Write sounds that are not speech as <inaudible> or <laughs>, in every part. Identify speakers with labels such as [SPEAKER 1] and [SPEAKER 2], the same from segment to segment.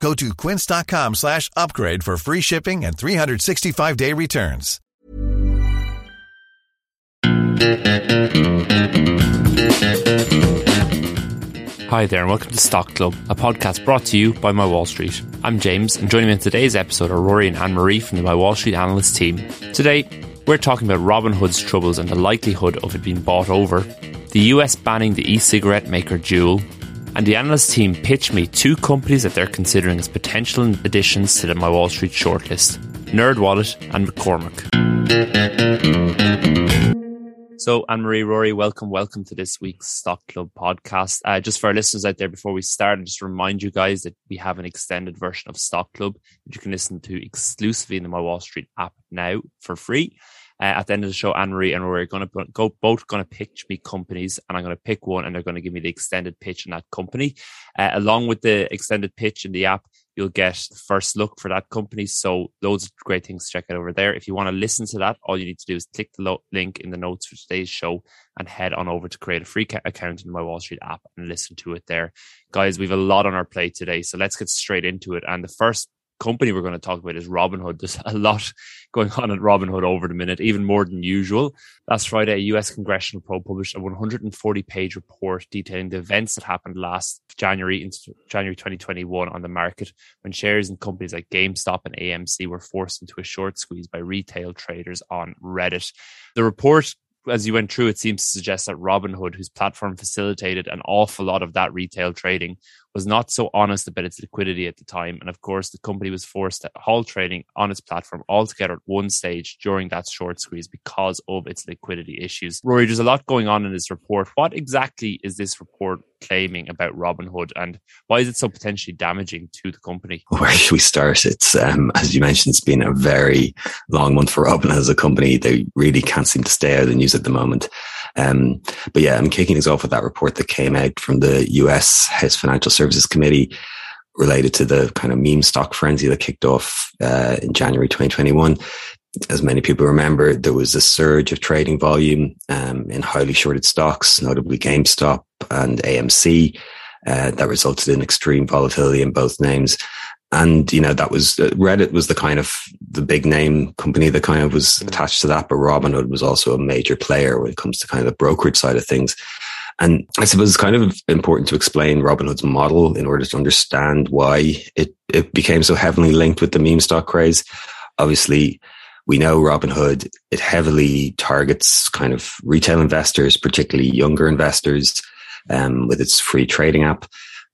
[SPEAKER 1] Go to quince.com slash upgrade for free shipping and 365-day returns.
[SPEAKER 2] Hi there, and welcome to Stock Club, a podcast brought to you by My Wall Street. I'm James, and joining me in today's episode are Rory and Anne Marie from the My Wall Street analyst team. Today, we're talking about Robinhood's troubles and the likelihood of it being bought over, the US banning the e cigarette maker Juul, and the analyst team pitched me two companies that they're considering as potential additions to the My Wall Street shortlist NerdWallet and McCormick. So, Anne Marie Rory, welcome, welcome to this week's Stock Club podcast. Uh, just for our listeners out there, before we start, just remind you guys that we have an extended version of Stock Club that you can listen to exclusively in the My Wall Street app now for free. Uh, at the end of the show, Anne Marie and Rory are going to go both going to pitch me companies, and I'm going to pick one, and they're going to give me the extended pitch in that company, uh, along with the extended pitch in the app you'll get the first look for that company. So loads of great things to check out over there. If you want to listen to that, all you need to do is click the lo- link in the notes for today's show and head on over to create a free ca- account in my Wall Street app and listen to it there. Guys, we've a lot on our plate today, so let's get straight into it. And the first company we're going to talk about is Robinhood. There's a lot <laughs> going on at Robinhood over the minute, even more than usual. Last Friday, a US congressional probe published a 140 page report detailing the events that happened last January in January 2021 on the market when shares in companies like GameStop and AMC were forced into a short squeeze by retail traders on Reddit. The report as you went through, it seems to suggest that Robinhood, whose platform facilitated an awful lot of that retail trading, was not so honest about its liquidity at the time. And of course, the company was forced to halt trading on its platform altogether at one stage during that short squeeze because of its liquidity issues. Rory, there's a lot going on in this report. What exactly is this report claiming about Robinhood and why is it so potentially damaging to the company?
[SPEAKER 3] Where should we start? It's, um, as you mentioned, it's been a very long month for Robinhood as a company. They really can't seem to stay out of the news at the moment. Um, but yeah, I'm kicking us off with that report that came out from the US House Financial Services Committee related to the kind of meme stock frenzy that kicked off uh, in January 2021. As many people remember, there was a surge of trading volume um, in highly shorted stocks, notably GameStop and AMC, uh, that resulted in extreme volatility in both names and you know that was uh, reddit was the kind of the big name company that kind of was mm. attached to that but robinhood was also a major player when it comes to kind of the brokerage side of things. And i suppose it's kind of important to explain robinhood's model in order to understand why it, it became so heavily linked with the meme stock craze. Obviously we know robinhood it heavily targets kind of retail investors particularly younger investors um, with its free trading app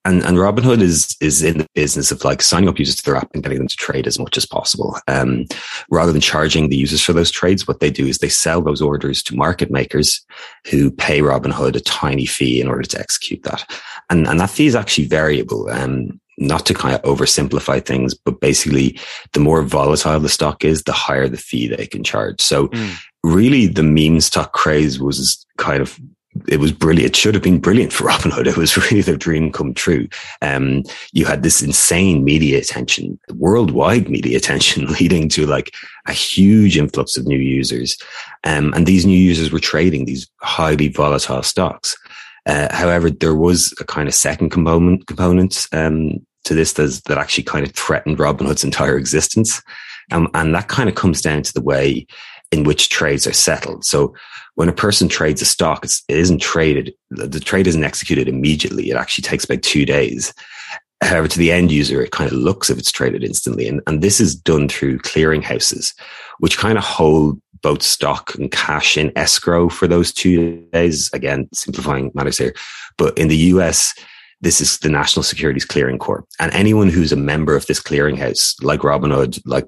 [SPEAKER 3] and and Robinhood is is in the business of like signing up users to their app and getting them to trade as much as possible. Um, rather than charging the users for those trades, what they do is they sell those orders to market makers who pay Robinhood a tiny fee in order to execute that. And and that fee is actually variable. Um, not to kind of oversimplify things, but basically the more volatile the stock is, the higher the fee they can charge. So mm. really the meme stock craze was kind of it was brilliant. It should have been brilliant for <laughs> Robinhood. It was really their dream come true. Um, you had this insane media attention, worldwide media <laughs> attention, leading to like a huge influx of new users. Um, and these new users were trading these highly volatile stocks. Uh, however, there was a kind of second component component um, to this that, actually kind of threatened Robinhood's entire existence. Um, and that kind of comes down to the way in which trades are settled. So when a person trades a stock, it isn't traded. The trade isn't executed immediately. It actually takes about two days. However, to the end user, it kind of looks if it's traded instantly. And, and this is done through clearinghouses, which kind of hold both stock and cash in escrow for those two days. Again, simplifying matters here. But in the US, this is the National Securities Clearing Corp. And anyone who's a member of this clearinghouse, like Robinhood, like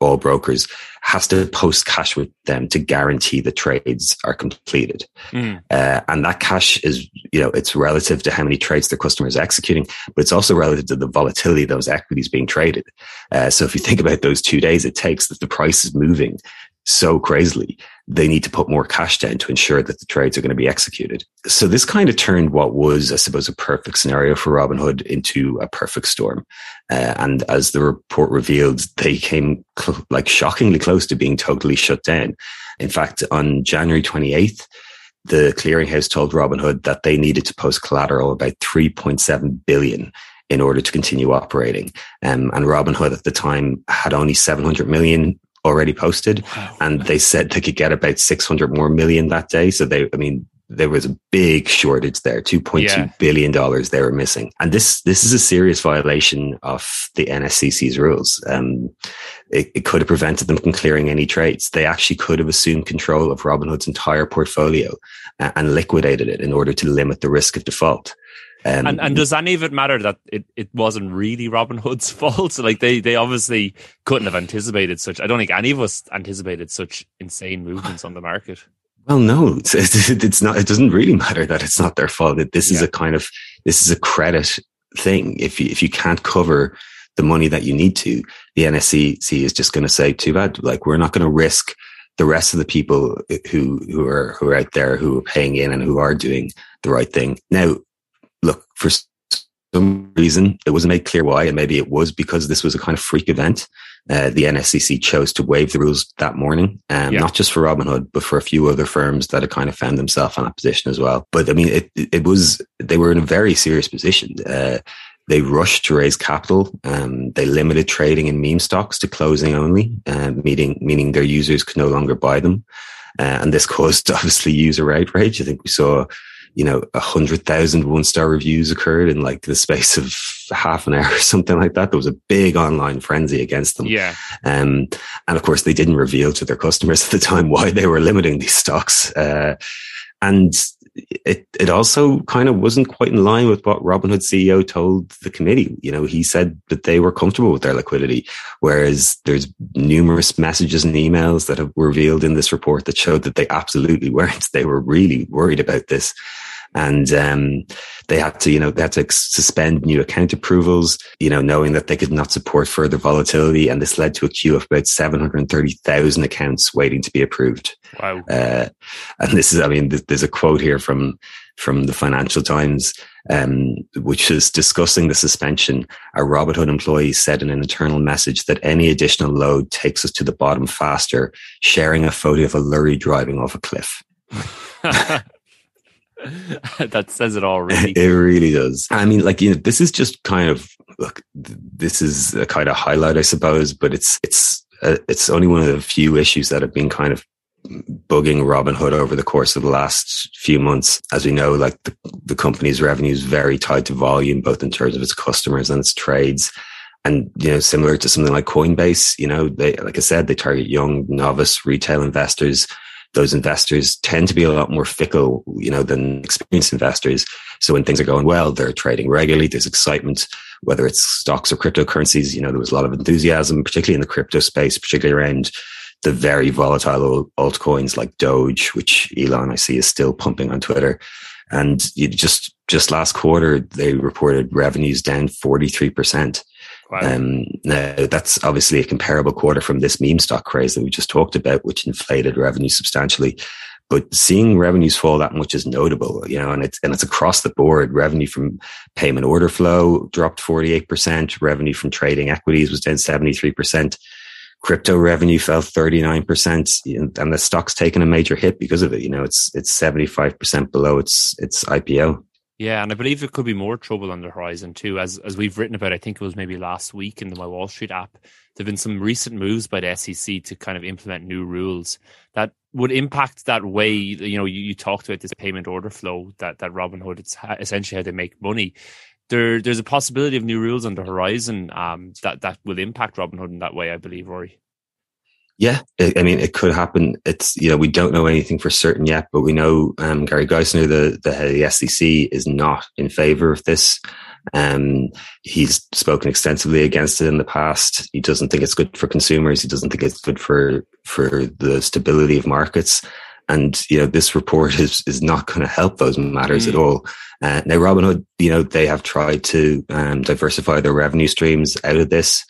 [SPEAKER 3] all brokers, has to post cash with them to guarantee the trades are completed. Mm. Uh, and that cash is, you know, it's relative to how many trades their customers are executing, but it's also relative to the volatility of those equities being traded. Uh, so if you think about those two days it takes that the price is moving so crazily, they need to put more cash down to ensure that the trades are going to be executed. So this kind of turned what was, I suppose, a perfect scenario for Robinhood into a perfect storm. Uh, and as the report revealed, they came cl- like shockingly close to being totally shut down. In fact, on January 28th, the clearinghouse told Robinhood that they needed to post collateral about 3.7 billion in order to continue operating. Um, and Robinhood at the time had only 700 million already posted wow. and they said they could get about 600 more million that day. So they, I mean, there was a big shortage there, two point two yeah. billion dollars they were missing. And this, this is a serious violation of the NSCC's rules. Um, it, it, could have prevented them from clearing any trades. They actually could have assumed control of Robinhood's entire portfolio and, and liquidated it in order to limit the risk of default.
[SPEAKER 2] Um, and, and does any of it matter that it, it wasn't really Robinhood's <laughs> fault? like they, they obviously couldn't have anticipated such. I don't think any of us anticipated such insane movements on the market.
[SPEAKER 3] Well, no, it's, it's not. It doesn't really matter that it's not their fault. That this is a kind of this is a credit thing. If you if you can't cover the money that you need to, the NSCC is just going to say, "Too bad." Like we're not going to risk the rest of the people who who are who are out there who are paying in and who are doing the right thing. Now, look, for some reason, it wasn't made clear why, and maybe it was because this was a kind of freak event. Uh, the NSCC chose to waive the rules that morning, um, yeah. not just for Robinhood, but for a few other firms that had kind of found themselves in that position as well. But I mean, it, it was, they were in a very serious position. Uh, they rushed to raise capital. Um, they limited trading in meme stocks to closing only, uh, meaning, meaning their users could no longer buy them. Uh, and this <laughs> caused obviously user outrage. I think we saw you know, a hundred thousand one star reviews occurred in like the space of half an hour or something like that. There was a big online frenzy against them.
[SPEAKER 2] Yeah.
[SPEAKER 3] Um, and of course they didn't reveal to their customers at the time why they were limiting these stocks. Uh, and it, it also kind of wasn't quite in line with what Robinhood CEO told the committee. You know, he said that they were comfortable with their liquidity, whereas there's numerous messages and emails that have revealed in this report that showed that they absolutely weren't. They were really worried about this and um, they had to, you know, they had to suspend new account approvals, you know, knowing that they could not support further volatility, and this led to a queue of about seven hundred thirty thousand accounts waiting to be approved.
[SPEAKER 2] Wow! Uh,
[SPEAKER 3] and this is, I mean, there's a quote here from from the Financial Times, um, which is discussing the suspension. A Robinhood employee said in an internal message that any additional load takes us to the bottom faster, sharing a photo of a lorry driving off a cliff. <laughs> <laughs> <laughs>
[SPEAKER 2] that says it all, really. <laughs>
[SPEAKER 3] It really does. I mean, like, you know, this is just kind of, look, this is a kind of highlight, I suppose, but it's, it's, uh, it's only one of the few issues that have been kind of bugging Robinhood over the course of the last few months. As we know, like the, the company's revenue is very tied to volume, both in terms of its customers and its trades. And, you know, similar to something like Coinbase, you know, they, like I said, they target young novice retail investors those investors tend to be a lot more fickle, you know, than experienced investors. So when things are going well, they're trading regularly. There's excitement, whether it's stocks or cryptocurrencies. You know, there was a lot of enthusiasm, particularly in the crypto space, particularly around the very volatile altcoins like Doge, which Elon I see is still pumping on Twitter. And just just last quarter, they reported revenues down forty three percent. Wow. Um, now that's obviously a comparable quarter from this meme stock craze that we just talked about, which inflated revenue substantially. But seeing revenues fall that much is notable, you know, and it's and it's across the board. Revenue from payment order flow dropped forty eight percent. Revenue from trading equities was down seventy three percent. Crypto revenue fell thirty nine percent, and the stock's taken a major hit because of it. You know, it's it's seventy five percent below its its IPO.
[SPEAKER 2] Yeah, and I believe there could be more trouble on the horizon too, as as we've written about. I think it was maybe last week in the My Wall Street app. There've been some recent moves by the SEC to kind of implement new rules that would impact that way. You know, you, you talked about this payment order flow that that Robinhood. It's essentially how they make money. There, there's a possibility of new rules on the horizon um, that that will impact Robinhood in that way. I believe, Rory.
[SPEAKER 3] Yeah, I mean, it could happen. It's, you know, we don't know anything for certain yet, but we know um, Gary Gensler, the, the head of the SEC, is not in favor of this. Um, he's spoken extensively against it in the past. He doesn't think it's good for consumers. He doesn't think it's good for, for the stability of markets. And, you know, this report is, is not going to help those matters mm. at all. Uh, now, Robinhood, you know, they have tried to um, diversify their revenue streams out of this.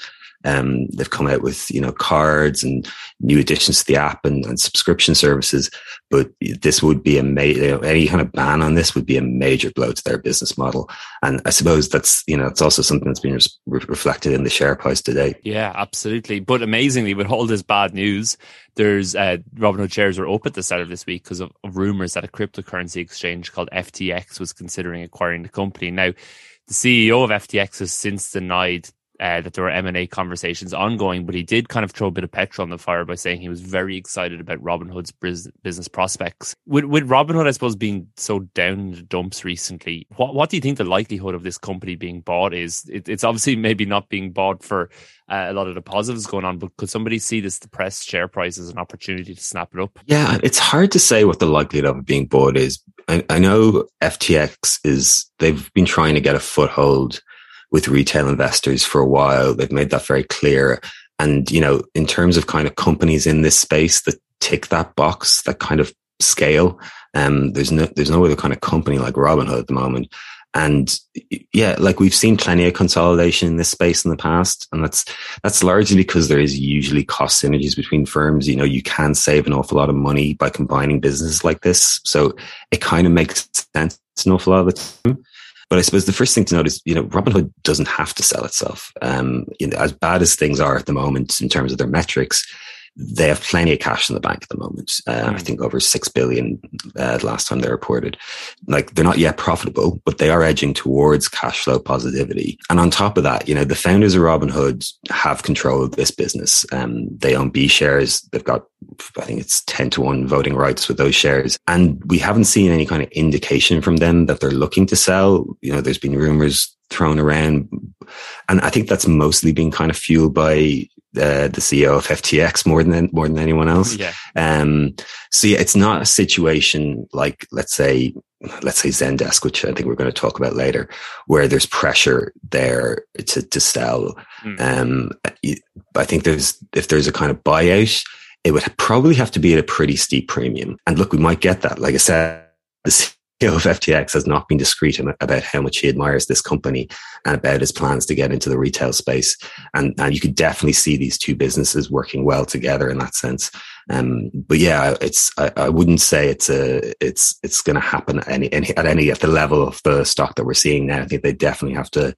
[SPEAKER 3] Um, they've come out with, you know, cards and new additions to the app and, and subscription services. But this would be a major, any kind of ban on this would be a major blow to their business model. And I suppose that's, you know, it's also something that's been re- reflected in the share price today.
[SPEAKER 2] Yeah, absolutely. But amazingly, with all this bad news, there's uh, Robinhood shares were up at the start of this week because of, of rumors that a cryptocurrency exchange called FTX was considering acquiring the company. Now, the CEO of FTX has since denied uh, that there were M&A conversations ongoing, but he did kind of throw a bit of petrol on the fire by saying he was very excited about Robinhood's business prospects. With, with Robinhood, I suppose, being so down in the dumps recently, what, what do you think the likelihood of this company being bought is? It, it's obviously maybe not being bought for uh, a lot of the positives going on, but could somebody see this depressed share price as an opportunity to snap it up?
[SPEAKER 3] Yeah, it's hard to say what the likelihood of it being bought is. I, I know FTX is, they've been trying to get a foothold with retail investors for a while. They've made that very clear. And, you know, in terms of kind of companies in this space that tick that box, that kind of scale, um, there's no, there's no other kind of company like Robinhood at the moment. And yeah, like we've seen plenty of consolidation in this space in the past. And that's, that's largely because there is usually cost synergies between firms. You know, you can save an awful lot of money by combining businesses like this. So it kind of makes sense an awful lot of the time. But I suppose the first thing to note is, you know, Robinhood doesn't have to sell itself. Um, you know, as bad as things are at the moment in terms of their metrics, they have plenty of cash in the bank at the moment. Uh, mm. I think over six billion uh, last time they reported. Like they're not yet profitable, but they are edging towards cash flow positivity. And on top of that, you know, the founders of Robinhood have control of this business. Um, they own B shares. They've got, I think it's ten to one voting rights with those shares, and we haven't seen any kind of indication from them that they're looking to sell. You know, there's been rumors thrown around. And I think that's mostly been kind of fueled by uh, the CEO of FTX more than more than anyone else.
[SPEAKER 2] Yeah.
[SPEAKER 3] Um, so yeah, it's not a situation like let's say let's say Zendesk, which I think we're going to talk about later, where there's pressure there to to sell. Mm. Um, I think there's if there's a kind of buyout, it would probably have to be at a pretty steep premium. And look, we might get that. Like I said, the CEO of FTX has not been discreet about how much he admires this company and about his plans to get into the retail space. And, and you could definitely see these two businesses working well together in that sense. Um, but yeah, it's, I, I, wouldn't say it's a, it's, it's going to happen at any, any, at any, at the level of the stock that we're seeing now. I think they definitely have to,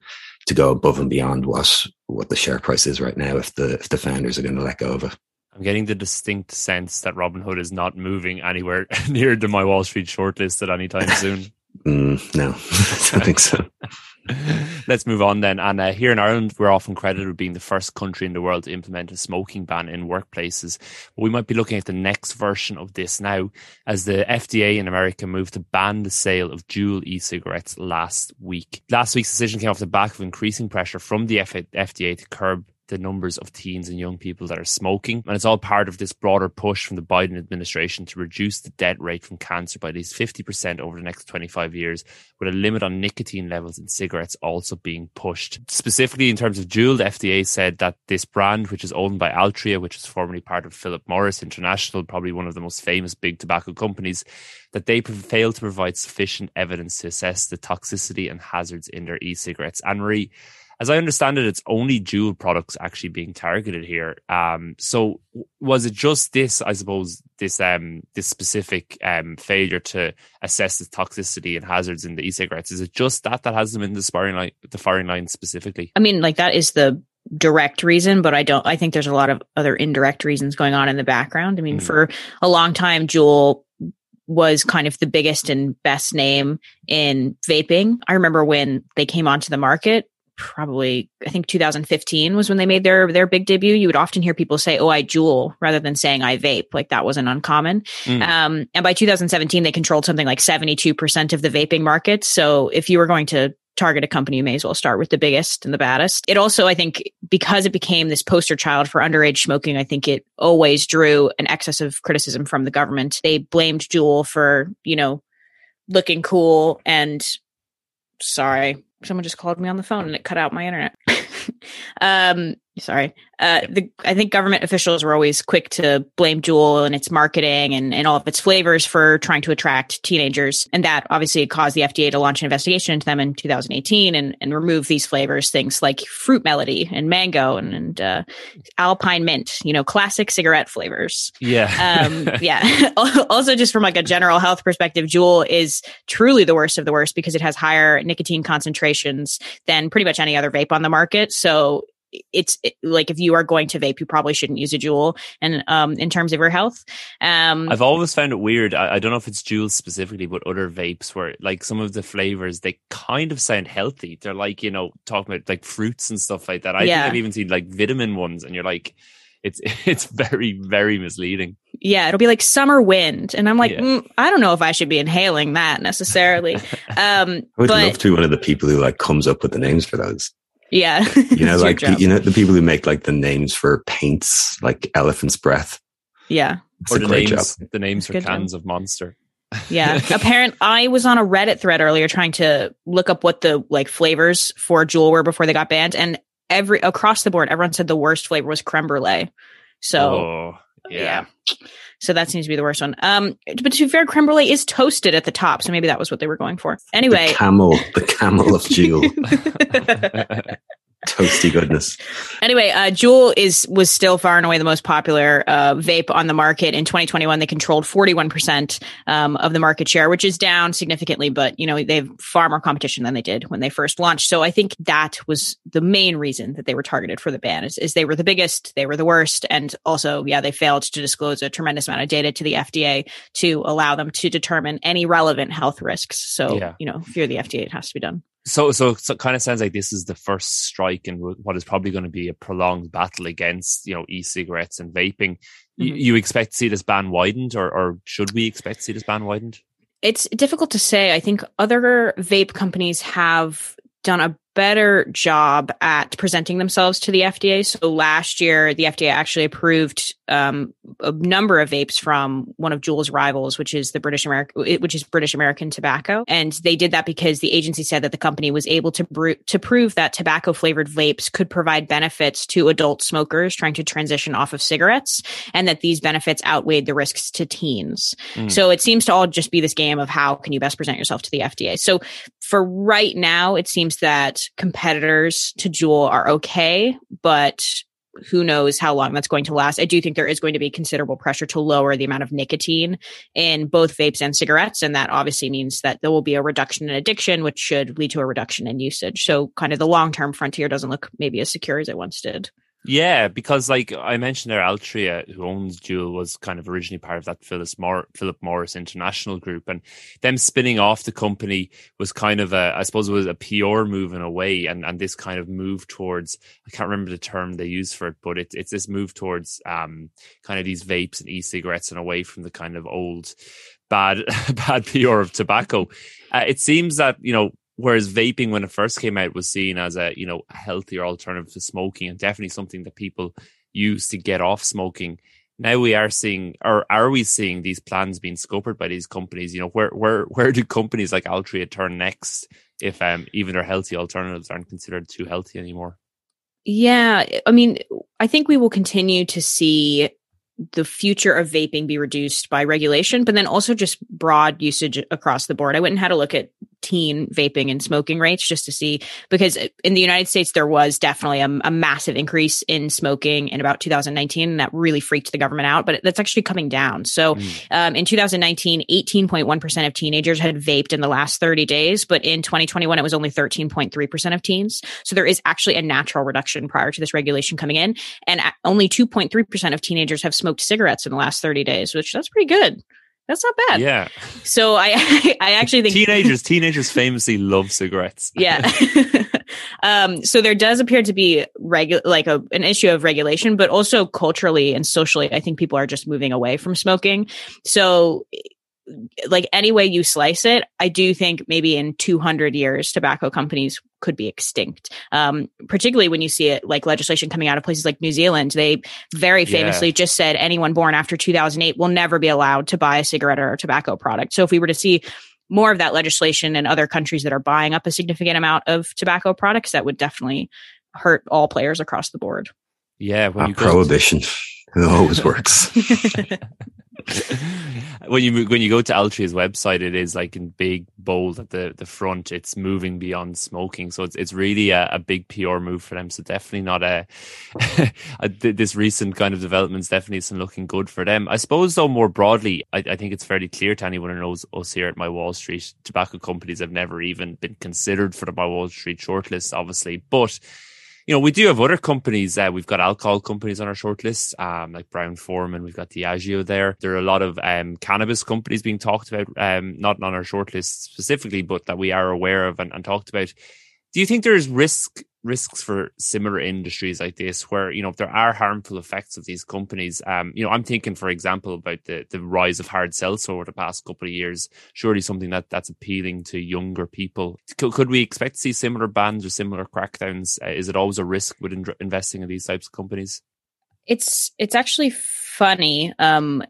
[SPEAKER 3] to go above and beyond what, what the share price is right now if the, if the founders are going to let go of it.
[SPEAKER 2] I'm getting the distinct sense that Robinhood is not moving anywhere <laughs> near to my Wall Street shortlist at any time soon. <laughs>
[SPEAKER 3] Mm, no, <laughs> I don't think so.
[SPEAKER 2] Let's move on then. And uh, here in Ireland, we're often credited with being the first country in the world to implement a smoking ban in workplaces. But we might be looking at the next version of this now, as the FDA in America moved to ban the sale of Juul e cigarettes last week. Last week's decision came off the back of increasing pressure from the FDA to curb the numbers of teens and young people that are smoking. And it's all part of this broader push from the Biden administration to reduce the death rate from cancer by at least 50% over the next 25 years, with a limit on nicotine levels in cigarettes also being pushed. Specifically, in terms of Juul, the FDA said that this brand, which is owned by Altria, which was formerly part of Philip Morris International, probably one of the most famous big tobacco companies, that they failed to provide sufficient evidence to assess the toxicity and hazards in their e cigarettes. Anne Marie, as I understand it, it's only Juul products actually being targeted here. Um, so was it just this, I suppose, this um, this specific um, failure to assess the toxicity and hazards in the e-cigarettes? Is it just that that has them in the firing line, the firing line specifically?
[SPEAKER 4] I mean, like that is the direct reason, but I don't. I think there's a lot of other indirect reasons going on in the background. I mean, mm for a long time, Juul was kind of the biggest and best name in vaping. I remember when they came onto the market, probably I think 2015 was when they made their their big debut. You would often hear people say, "Oh, I Juul," rather than saying "I vape." Like that wasn't uncommon. Mm. Um, and by 2017, they controlled something like 72 percent of the vaping market. So if you were going to target a company, you may as well start with the biggest and the baddest. It also, I think, because it became this poster child for underage smoking, I think it always drew an excess of criticism from the government. They blamed Juul for, you know, looking cool and sorry, someone just called me on the phone and it cut out my internet. <laughs> um, sorry. Uh, the, I think government officials were always quick to blame Juul and its marketing and, and all of its flavors for trying to attract teenagers. And that obviously caused the FDA to launch an investigation into them in 2018 and, and remove these flavors, things like fruit melody and mango and, and uh, alpine mint, you know, classic cigarette flavors.
[SPEAKER 2] Yeah.
[SPEAKER 4] um, <laughs> yeah. <laughs> also, just from like a general health perspective, Juul is truly the worst of the worst because it has higher nicotine concentrations than pretty much any other vape on the market. So it's it, like if you are going to vape, you probably shouldn't use a Juul. And um, in terms of your health, um,
[SPEAKER 2] I've always found it weird. I, I, don't know if it's Juul specifically, but other vapes where like some of the flavors they kind of sound healthy. They're like you know talking about like fruits and stuff like that. I yeah. think I've even seen like vitamin ones, and you're like. It's <laughs> it's very very misleading.
[SPEAKER 4] Yeah, it'll be like summer wind, and I'm like, yeah. mm, I don't know if I should be inhaling that necessarily. <laughs> Um,
[SPEAKER 3] I would but, love to be one of the people who like comes up with the names for those.
[SPEAKER 4] Yeah. <laughs>
[SPEAKER 3] You know, like, the, you know, the people who make like the names for paints, like Elephant's Breath.
[SPEAKER 4] Yeah.
[SPEAKER 2] It's or the names, job. the names for cans job. of Monster.
[SPEAKER 4] yeah. <laughs> Apparent I was on a Reddit thread earlier trying to look up what the like flavors for Juul were before they got banned. And every across the board, everyone said the worst flavor was creme brulee. So
[SPEAKER 2] oh, yeah.
[SPEAKER 4] yeah. So that seems to be the worst one. Um, but to be fair, creme brulee is toasted at the top, so maybe that was what they were going for. Anyway,
[SPEAKER 3] the camel, the camel of <laughs> Juul. <laughs> toasty goodness. <laughs>
[SPEAKER 4] Anyway, uh, Juul is was still far and away the most popular uh, vape on the market in 2021. They controlled 41 percent um, of the market share, which is down significantly, but you know they have far more competition than they did when they first launched. So I think that was the main reason that they were targeted for the ban is, is they were the biggest, they were the worst, and also yeah they failed to disclose a tremendous amount of data to the FDA to allow them to determine any relevant health risks. So yeah. you know if you're the FDA, it has to be done.
[SPEAKER 2] So, so, so, it kind of sounds like this is the first strike in what is probably going to be a prolonged battle against, you know, e-cigarettes and vaping. Mm-hmm. You, you, expect to see this ban widened, or, or should we expect to see this ban widened?
[SPEAKER 4] It's difficult to say. I think other vape companies have done a better job at presenting themselves to the FDA. So last year, the FDA actually approved um, a number of vapes from one of Juul's rivals, which is the British American, which is British American Tobacco, and they did that because the agency said that the company was able to br- to prove that tobacco flavored vapes could provide benefits to adult smokers trying to transition off of cigarettes, and that these benefits outweighed the risks to teens. Mm. So it seems to all just be this game of how can you best present yourself to the FDA. So for right now, it seems that competitors to Juul are okay, but who knows how long that's going to last. I do think there is going to be considerable pressure to lower the amount of nicotine in both vapes and cigarettes. And that obviously means that there will be a reduction in addiction, which should lead to a reduction in usage. So kind of the long term frontier doesn't look maybe as secure as it once did.
[SPEAKER 2] Yeah, because like I mentioned there, Altria, who owns Juul, was kind of originally part of that Phyllis Mor- Philip Morris International Group, and them spinning off the company was kind of a, I suppose, it was a PR move in a way, and and this kind of move towards, I can't remember the term they use for it, but it's it's this move towards um kind of these vapes and e-cigarettes and away from the kind of old bad <laughs> bad PR of tobacco. Uh, it seems that you know whereas vaping when it first came out was seen as a you know a healthier alternative to smoking and definitely something that people use to get off smoking. Now we are seeing or are we seeing these plans being scuppered by these companies? You know where where where do companies like altria turn next if um even their healthy alternatives aren't considered too healthy anymore?
[SPEAKER 4] Yeah i mean i think we will continue to see the future of vaping be reduced by regulation, but then also just broad usage across the board. I went and had a look at teen vaping and smoking rates just to see because in the United States there was definitely a, a, massive increase in smoking in about 2019 and that really freaked the government out but that's actually coming down so mm. um, in 2019 18.1% of teenagers had vaped in the last 30 days but in 2021 it was only 13.3% of teens so there is actually a natural reduction prior to this regulation coming in and only 2.3% of teenagers have smoked cigarettes in the last 30 days which that's pretty good that's not bad.
[SPEAKER 2] Yeah.
[SPEAKER 4] So I <laughs> I actually think
[SPEAKER 2] teenagers <laughs> teenagers famously love cigarettes.
[SPEAKER 4] Yeah. <laughs> um so there does appear to be regu- like a an issue of regulation but also culturally and socially I think people are just moving away from smoking. So like any way you slice it, I do think maybe in 200 years, tobacco companies could be extinct. Um, particularly when you see it like legislation coming out of places like New Zealand. They very famously yeah. just said anyone born after 2008 will never be allowed to buy a cigarette or a tobacco product. So if we were to see more of that legislation in other countries that are buying up a significant amount of tobacco products, that would definitely hurt all players across the board.
[SPEAKER 2] Yeah,
[SPEAKER 3] when prohibition. <laughs> To- it always works. <laughs> <laughs> <laughs>
[SPEAKER 2] when you when you go to Altria's website, it is like in big bold at the the front. It's moving beyond smoking, so it's it's really a, a big PR move for them. So definitely not a, <laughs> a, this recent kind of developments definitely isn't looking good for them. I suppose though more broadly, I, I think it's fairly clear to anyone who knows us here at my Wall Street, tobacco companies have never even been considered for the my Wall Street shortlist, obviously, but you know, we do have other companies. Uh, we've got alcohol companies on our shortlist, um, like Brown Forman. We've got Diageo there. There are a lot of um, cannabis companies being talked about, um, not on our shortlist specifically, but that we are aware of and, and talked about. Do you think there's risk risks for similar industries like this where you know if there are harmful effects of these companies. Um you know i'm thinking for example about the the rise of hard seltzer over the past couple of years. Surely something that that's appealing to younger people. Could, could we expect to see similar bans or similar crackdowns? Uh, is it always a risk with in- investing in these types of companies?
[SPEAKER 4] It's it's actually funny um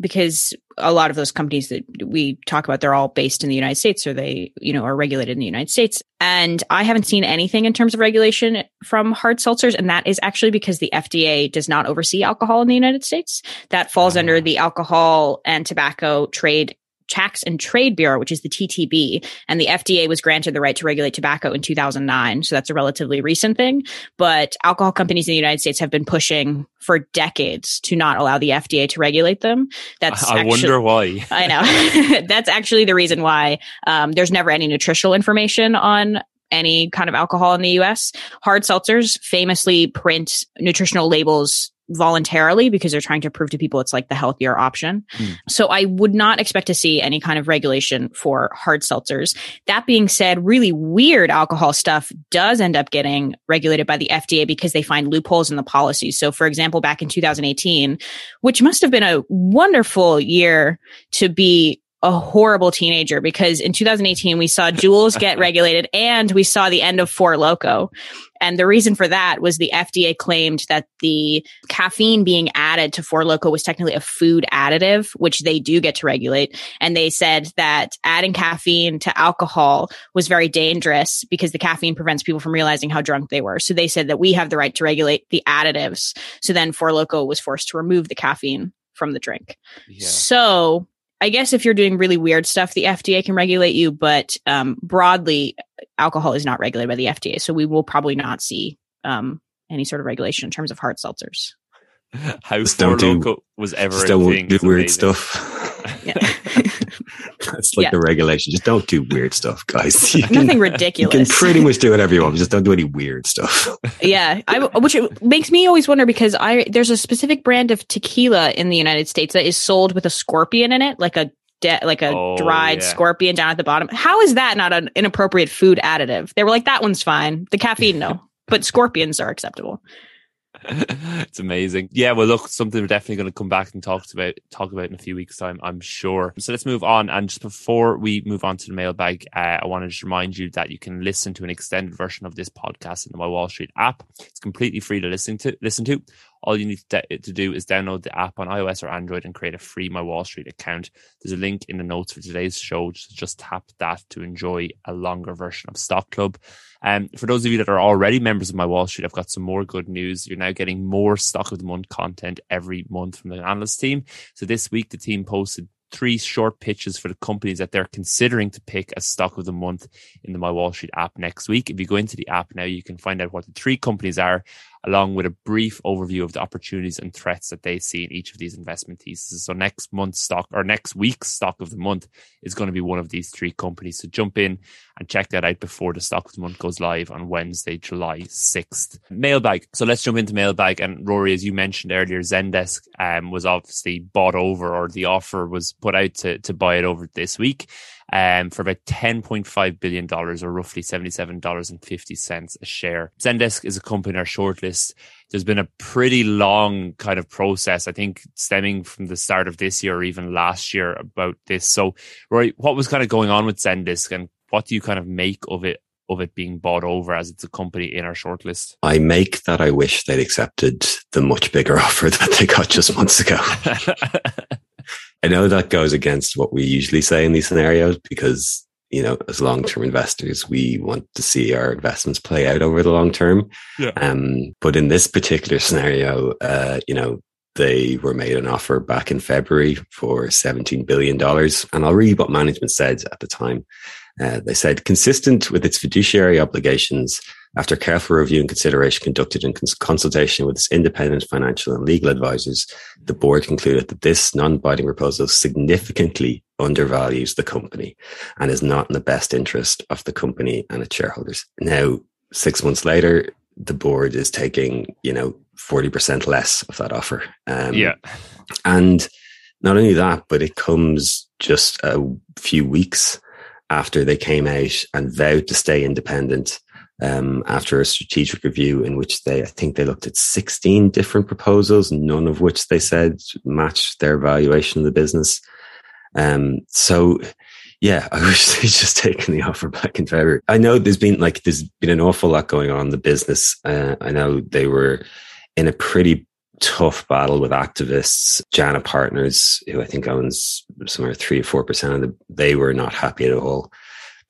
[SPEAKER 4] because a lot of those companies that we talk about they're all based in the United States or they you know are regulated in the United States. And I haven't seen anything in terms of regulation from hard seltzers. And that is actually because the FDA does not oversee alcohol in the United States. That falls under ah. the alcohol and tobacco trade Tax and Trade Bureau, which is the TTB, and the FDA was granted the right to regulate tobacco in 2009. So that's a relatively recent thing. But alcohol companies in the United States have been pushing for decades to not allow the FDA to regulate them. That's
[SPEAKER 2] I actually, wonder why.
[SPEAKER 4] I know <laughs> that's actually the reason why um, there's never any nutritional information on any kind of alcohol in the US. Hard seltzers famously print nutritional labels voluntarily because they're trying to prove to people it's like the healthier option. Mm. So I would not expect to see any kind of regulation for hard seltzers. That being said, really weird alcohol stuff does end up getting regulated by the FDA because they find loopholes in the policy. So for example, back in 2018, which must have been a wonderful year to be a horrible teenager because in 2018 we saw Juuls get <laughs> regulated and we saw the end of Four Loko. And the reason for that was the FDA claimed that the caffeine being added to Four Loko was technically a food additive, which they do get to regulate. And they said that adding caffeine to alcohol was very dangerous because the caffeine prevents people from realizing how drunk they were. So they said that we have the right to regulate the additives. So then Four Loko was forced to remove the caffeine from the drink. Yeah. So I guess if you're doing really weird stuff, the FDA can regulate you, but um, broadly, alcohol is not regulated by the FDA. So we will probably not see um, any sort of regulation in terms of hard seltzers.
[SPEAKER 2] How Four Loko was ever don't
[SPEAKER 3] do weird stuff. <laughs> <laughs> That's like yeah. the regulation. Just don't do weird stuff, guys. <laughs>
[SPEAKER 4] You Nothing can, ridiculous.
[SPEAKER 3] You can pretty much <laughs> do whatever you want. Just don't do any weird stuff.
[SPEAKER 4] yeah, I, which makes me always wonder because I there's a specific brand of tequila in the United States that is sold with a scorpion in it, like a de- like a oh, dried yeah. scorpion down at the bottom. How is that not an inappropriate food additive? They were like, that one's fine. The caffeine, no, but scorpions are acceptable. <laughs>
[SPEAKER 2] it's amazing. Yeah, well, look, something we're definitely going to come back and talk about talk about in a few weeks' time, I'm sure. So let's move on. And just before we move on to the mailbag, uh, I want to just remind you that you can listen to an extended version of this podcast in the My Wall Street app. It's completely free to listen to. Listen to. All you need to, do is download the app on iOS or Android and create a free My Wall Street account. There's a link in the notes for today's show. Just, just tap that to enjoy a longer version of Stock Club. Um, for those of you that are already members of my Wall Street, I've got some more good news. You're now getting more stock of the month content every month from the analyst team. So this week, the team posted three short pitches for the companies that they're considering to pick as stock of the month in the My Wall Street app next week. If you go into the app now, you can find out what the three companies are along with a brief overview of the opportunities and threats that they see in each of these investment theses. So next month's stock or next week's stock of the month is going to be one of these three companies. So jump in and check that out before the stock of the month goes live on Wednesday, July 6th. Mailbag. So let's jump into mailbag. And Rory, as you mentioned earlier, Zendesk um, was obviously bought over or the offer was put out to, to buy it over this week um, for about $10.5 billion or roughly $77.50 a share. Zendesk is a company in our shortlist. There's been a pretty long kind of process, I think, stemming from the start of this year or even last year about this. So, Roy, what was kind of going on with Zendesk and what do you kind of make of it of it being bought over as it's a company in our shortlist?
[SPEAKER 3] I make that I wish they'd accepted the much bigger <laughs> offer that they got just months ago. <laughs> I know that goes against what we usually say in these scenarios because you know, as long term investors, we want to see our investments play out over the long term.
[SPEAKER 2] Yeah.
[SPEAKER 3] Um, but in this particular scenario, uh, you know, they were made an offer back in February for $17 billion. And I'll read what management said at the time. Uh, they said, consistent with its fiduciary obligations, after careful review and consideration conducted in cons- consultation with its independent financial and legal advisors, the board concluded that this non-binding proposal significantly undervalues the company and is not in the best interest of the company and its shareholders. Now, six months later, the board is taking, you know, 40% less of that offer.
[SPEAKER 2] Um, yeah.
[SPEAKER 3] And not only that, but it comes just a few weeks after they came out and vowed to stay independent um, after a strategic review in which they, I think they looked at 16 different proposals, none of which they said matched their valuation of the business. Um, so yeah, <laughs> I wish they'd just taken the offer back in February. I know there's been like, there's been an awful lot going on in the business. Uh, I know they were in a pretty tough battle with activists. JANA Partners, who I think owns somewhere three or four percent of the, they were not happy at all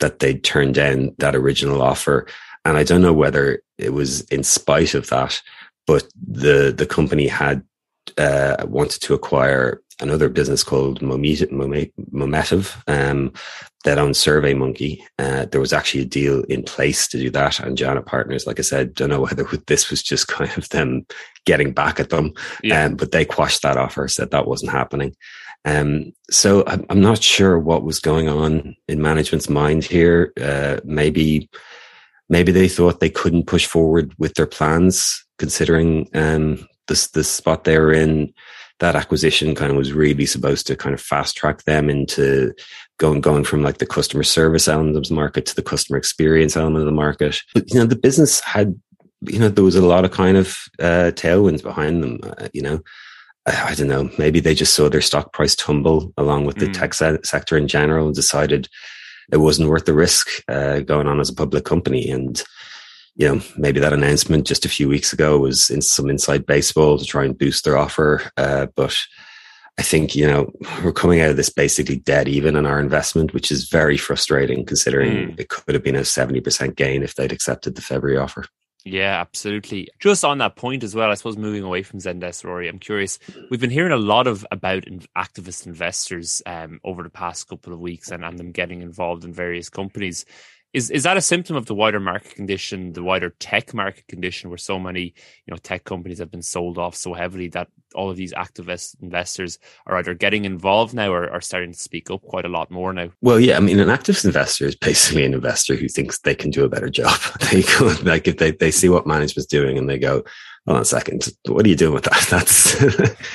[SPEAKER 3] that they turned down that original offer. And I don't know whether it was in spite of that, but the the company had uh, wanted to acquire another business called Momentive, um, that owns SurveyMonkey. Uh, there was actually a deal in place to do that. And JANA Partners, like I said, don't know whether <laughs> this was just kind of them getting back at them. Yeah. Um, but they quashed that offer, said that wasn't happening. Um, so I'm, I'm, not sure what was going on in management's mind here. Uh, maybe maybe they thought they couldn't push forward with their plans, considering um, this the spot they were in. That acquisition kind of was really supposed to kind of fast track them into going going from like the customer service element of the market to the customer experience element of the market. But you know, the business had you know there was a lot of kind of uh, tailwinds behind them. Uh, you know. I, don't know. Maybe they just saw their stock price tumble along with the mm. tech se- sector in general and decided it wasn't worth the risk uh, going on as a public company. And you know, maybe that announcement just a few weeks ago was in some inside baseball to try and boost their offer. Uh, but I think, you know, we're coming out of this basically dead even in our investment, which is very frustrating considering mm. it could have been a 70% gain if they'd accepted the February offer.
[SPEAKER 2] Yeah, absolutely. Just on that point as well, I suppose moving away from Zendesk, Rory, I'm curious. We've been hearing a lot of about activist investors um, over the past couple of weeks and, and them getting involved in various companies. Is is that a symptom of the wider market condition, the wider tech market condition, where so many you know tech companies have been sold off so heavily that all of these activist investors are either getting involved now or are starting to speak up quite a lot more now?
[SPEAKER 3] Well, yeah, I mean, an activist investor is basically an investor who thinks they can do a better job. <laughs> they go, like if they they see what management's doing and they go, hold on a second, what are you doing with that? <laughs> That's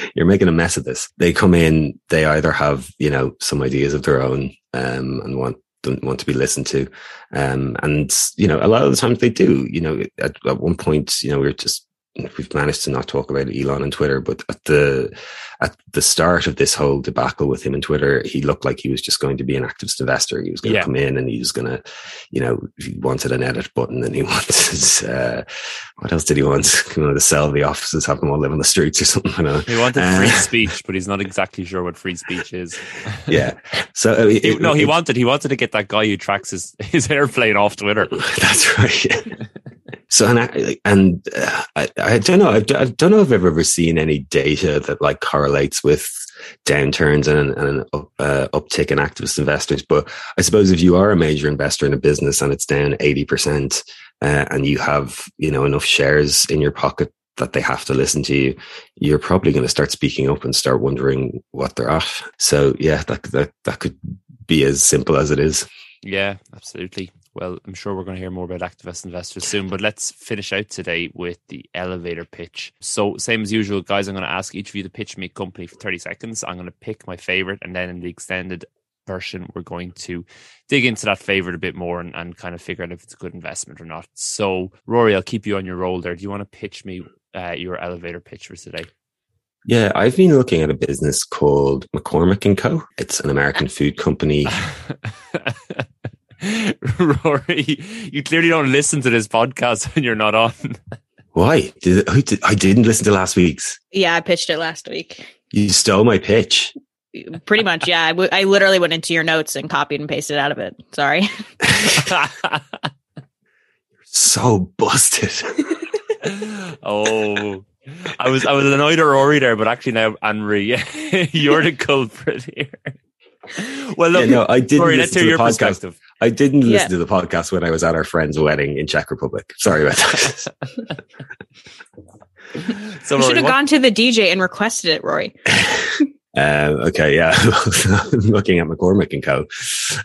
[SPEAKER 3] <laughs> you're making a mess of this. They come in, they either have you know some ideas of their own um, and want don't want to be listened to. Um, and, you know, a lot of the times they do, you know, at, at one point, you know, we are just we've managed to not talk about Elon and Twitter, but at the at the start of this whole debacle with him and Twitter, he looked like he was just going to be an activist investor. He was going yeah. to come in and he was going to, you know, he wanted an edit button and he <laughs> wanted uh, what else did he want? <laughs> He wanted to sell the offices, have them all live on the streets or something.
[SPEAKER 2] He wanted uh, free <laughs> speech, but he's not exactly sure what free speech is.
[SPEAKER 3] yeah. So uh, it,
[SPEAKER 2] no, he it, wanted he wanted to get that guy who tracks his his airplane off Twitter.
[SPEAKER 3] That's right. So and I, and uh, I, I, don't know I, I, don't know if I've ever seen any data that like correlates with downturns and, and an uh, uptick in activist investors. But I suppose if you are a major investor in a business and it's down eighty percent, uh, and you have you know enough shares in your pocket that they have to listen to you, you're probably going to start speaking up and start wondering what they're at. So yeah, that that that could be as simple as it is.
[SPEAKER 2] Yeah, absolutely. Well, I'm sure we're going to hear more about activist investors soon, but let's finish out today with the elevator pitch. So, same as usual, guys, I'm going to ask each of you to pitch me a company for 30 seconds. I'm going to pick my favorite, and then in the extended version, we're going to dig into that favorite a bit more and, and kind of figure out if it's a good investment or not. So, Rory, I'll keep you on your roll there. Do you want to pitch me uh, your elevator pitch for today?
[SPEAKER 3] Yeah, I've been looking at a business called McCormick and Co. It's an American food company. <laughs> <laughs>
[SPEAKER 2] Rory, you clearly don't listen to this podcast when you're not on.
[SPEAKER 3] Why? Did, did, I didn't listen to last week's.
[SPEAKER 4] Yeah, I pitched it last week.
[SPEAKER 3] You stole my pitch.
[SPEAKER 4] Pretty much, yeah. I, w- I literally went into your notes and copied and pasted out of it. Sorry.
[SPEAKER 3] You're <laughs> so busted. <laughs>
[SPEAKER 2] oh, I was I was annoyed at Rory there, but actually now Henry, you're the culprit here. Well, look,
[SPEAKER 3] yeah, no, I didn't
[SPEAKER 2] Rory,
[SPEAKER 3] listen to the podcast. I didn't listen
[SPEAKER 4] Yeah.
[SPEAKER 3] to the podcast when I was at our friend's wedding in Czech Republic. Sorry about that. <laughs> <laughs>
[SPEAKER 2] so
[SPEAKER 4] You should have
[SPEAKER 2] what-
[SPEAKER 4] gone to the DJ and requested it, Rory.
[SPEAKER 3] Um, <laughs> okay, yeah. Looking at McCormick and Co.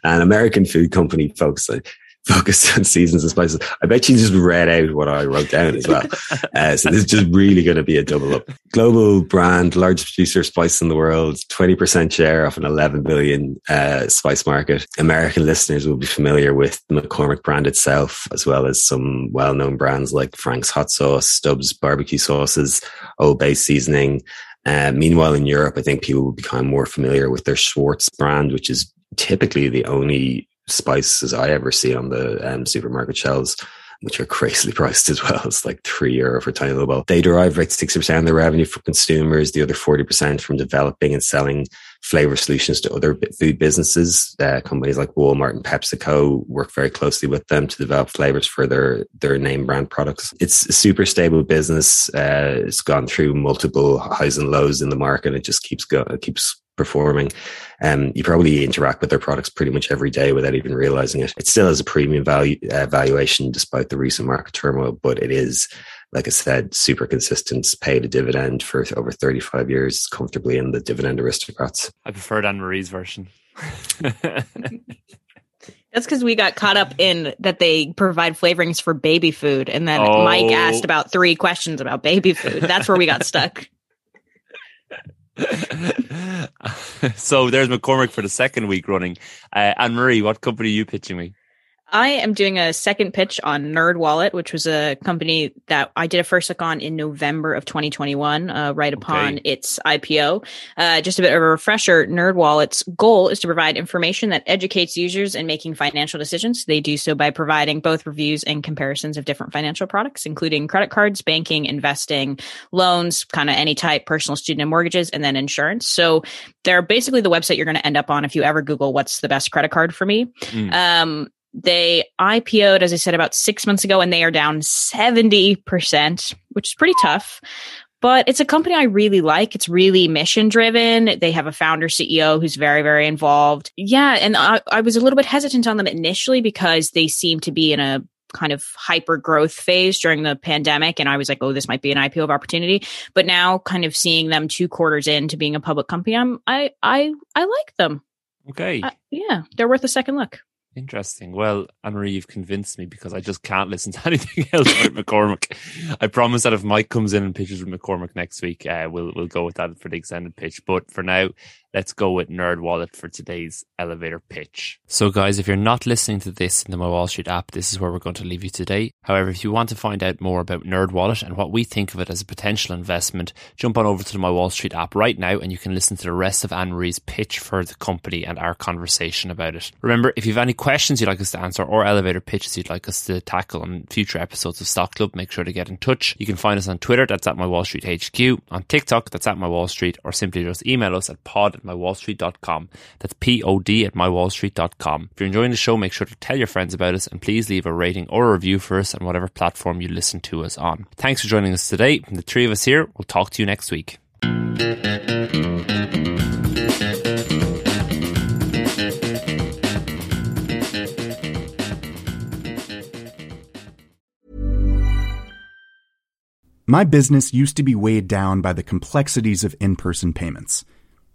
[SPEAKER 3] An American food company focused on, focused on seasons and spices. I bet you just read out what I wrote down as well. <laughs> Uh, so this is just really going to be a double up. Global brand, largest producer of spice in the world, 20% share of an 11 billion uh, spice market. American listeners will be familiar with the McCormick brand itself, as well as some well-known brands like Frank's Hot Sauce, Stubbs Barbecue Sauces, Old Bay Seasoning, uh, meanwhile, in Europe, I think people will become more familiar with their Schwartz brand, which is typically the only spices I ever see on the um, supermarket shelves, which are crazily <laughs> priced as well. It's like three euro for tiny little bowl. They derive like 60% of their revenue from consumers, the other 40% from developing and selling flavor solutions to other food businesses. Uh, companies like Walmart and PepsiCo work very closely with them to develop flavors for their, their name brand products. It's a super stable business. Uh, it's gone through multiple highs and lows in the market. It just keeps go, it keeps performing. Um, you probably interact with their products pretty much every day without even realizing it. It still has a premium value uh, valuation despite the recent market turmoil, but it is, like I said, super consistent. It's paid a dividend for over 35 years, comfortably in the dividend aristocrats.
[SPEAKER 2] I preferred Anne Marie's version. <laughs>
[SPEAKER 4] That's because we got caught up in that they provide flavorings for baby food. And then
[SPEAKER 2] Oh.
[SPEAKER 4] Mike asked about three questions about baby food. That's where we got stuck. <laughs> <laughs>
[SPEAKER 2] so there's McCormick for the second week running. Uh, Anne Marie, what company are you pitching me?
[SPEAKER 4] I am doing a second pitch on NerdWallet, which was a company that I did a first look on in November of 2021, uh, right upon
[SPEAKER 2] Okay.
[SPEAKER 4] its IPO. Uh, just a bit of a refresher. NerdWallet's goal is to provide information that educates users in making financial decisions. They do so by providing both reviews and comparisons of different financial products, including credit cards, banking, investing, loans, kind of any type, personal student and mortgages, and then insurance. So they're basically the website you're going to end up on if you ever Google what's the best credit card for me.
[SPEAKER 2] Mm.
[SPEAKER 4] Um, they IPO'd, as I said, about six months ago, and they are down 70%, which is pretty tough. But it's a company I really like. It's really mission driven. They have a founder CEO who's very, very involved. Yeah. And I, I was a little bit hesitant on them initially because they seem to be in a kind of hyper growth phase during the pandemic. And I was like, oh, this might be an IPO of opportunity. But now kind of seeing them two quarters into being a public company, I'm, I, I, I like them.
[SPEAKER 2] Okay.
[SPEAKER 4] Uh, yeah. They're worth a second look.
[SPEAKER 2] Interesting. Well, Anne Marie, you've convinced me because I just can't listen to <laughs> anything else about McCormick. I promise that if Mike comes in and pitches with McCormick next week, uh, we'll we'll go with that for the extended pitch. But for now, let's go with NerdWallet for today's elevator pitch. So, guys, if you're not listening to this in the My Wall Street app, this is where we're going to leave you today. However, if you want to find out more about NerdWallet and what we think of it as a potential investment, jump on over to the My Wall Street app right now and you can listen to the rest of Anne Marie's pitch for the company and our conversation about it. Remember, if you have any questions you'd like us to answer or elevator pitches you'd like us to tackle on future episodes of Stock Club, make sure to get in touch. You can find us on Twitter, that's at My Wall Street HQ, on TikTok, that's at My Wall Street, or simply just email us at pod at mywallstreet.com. That's P-O-D at mywallstreet.com. If you're enjoying the show, make sure to tell your friends about us and please leave a rating or a review for us on whatever platform you listen to us on. Thanks for joining us today. The three of us here, we'll talk to you next week.
[SPEAKER 5] My business used to be weighed down by the complexities of in person payments.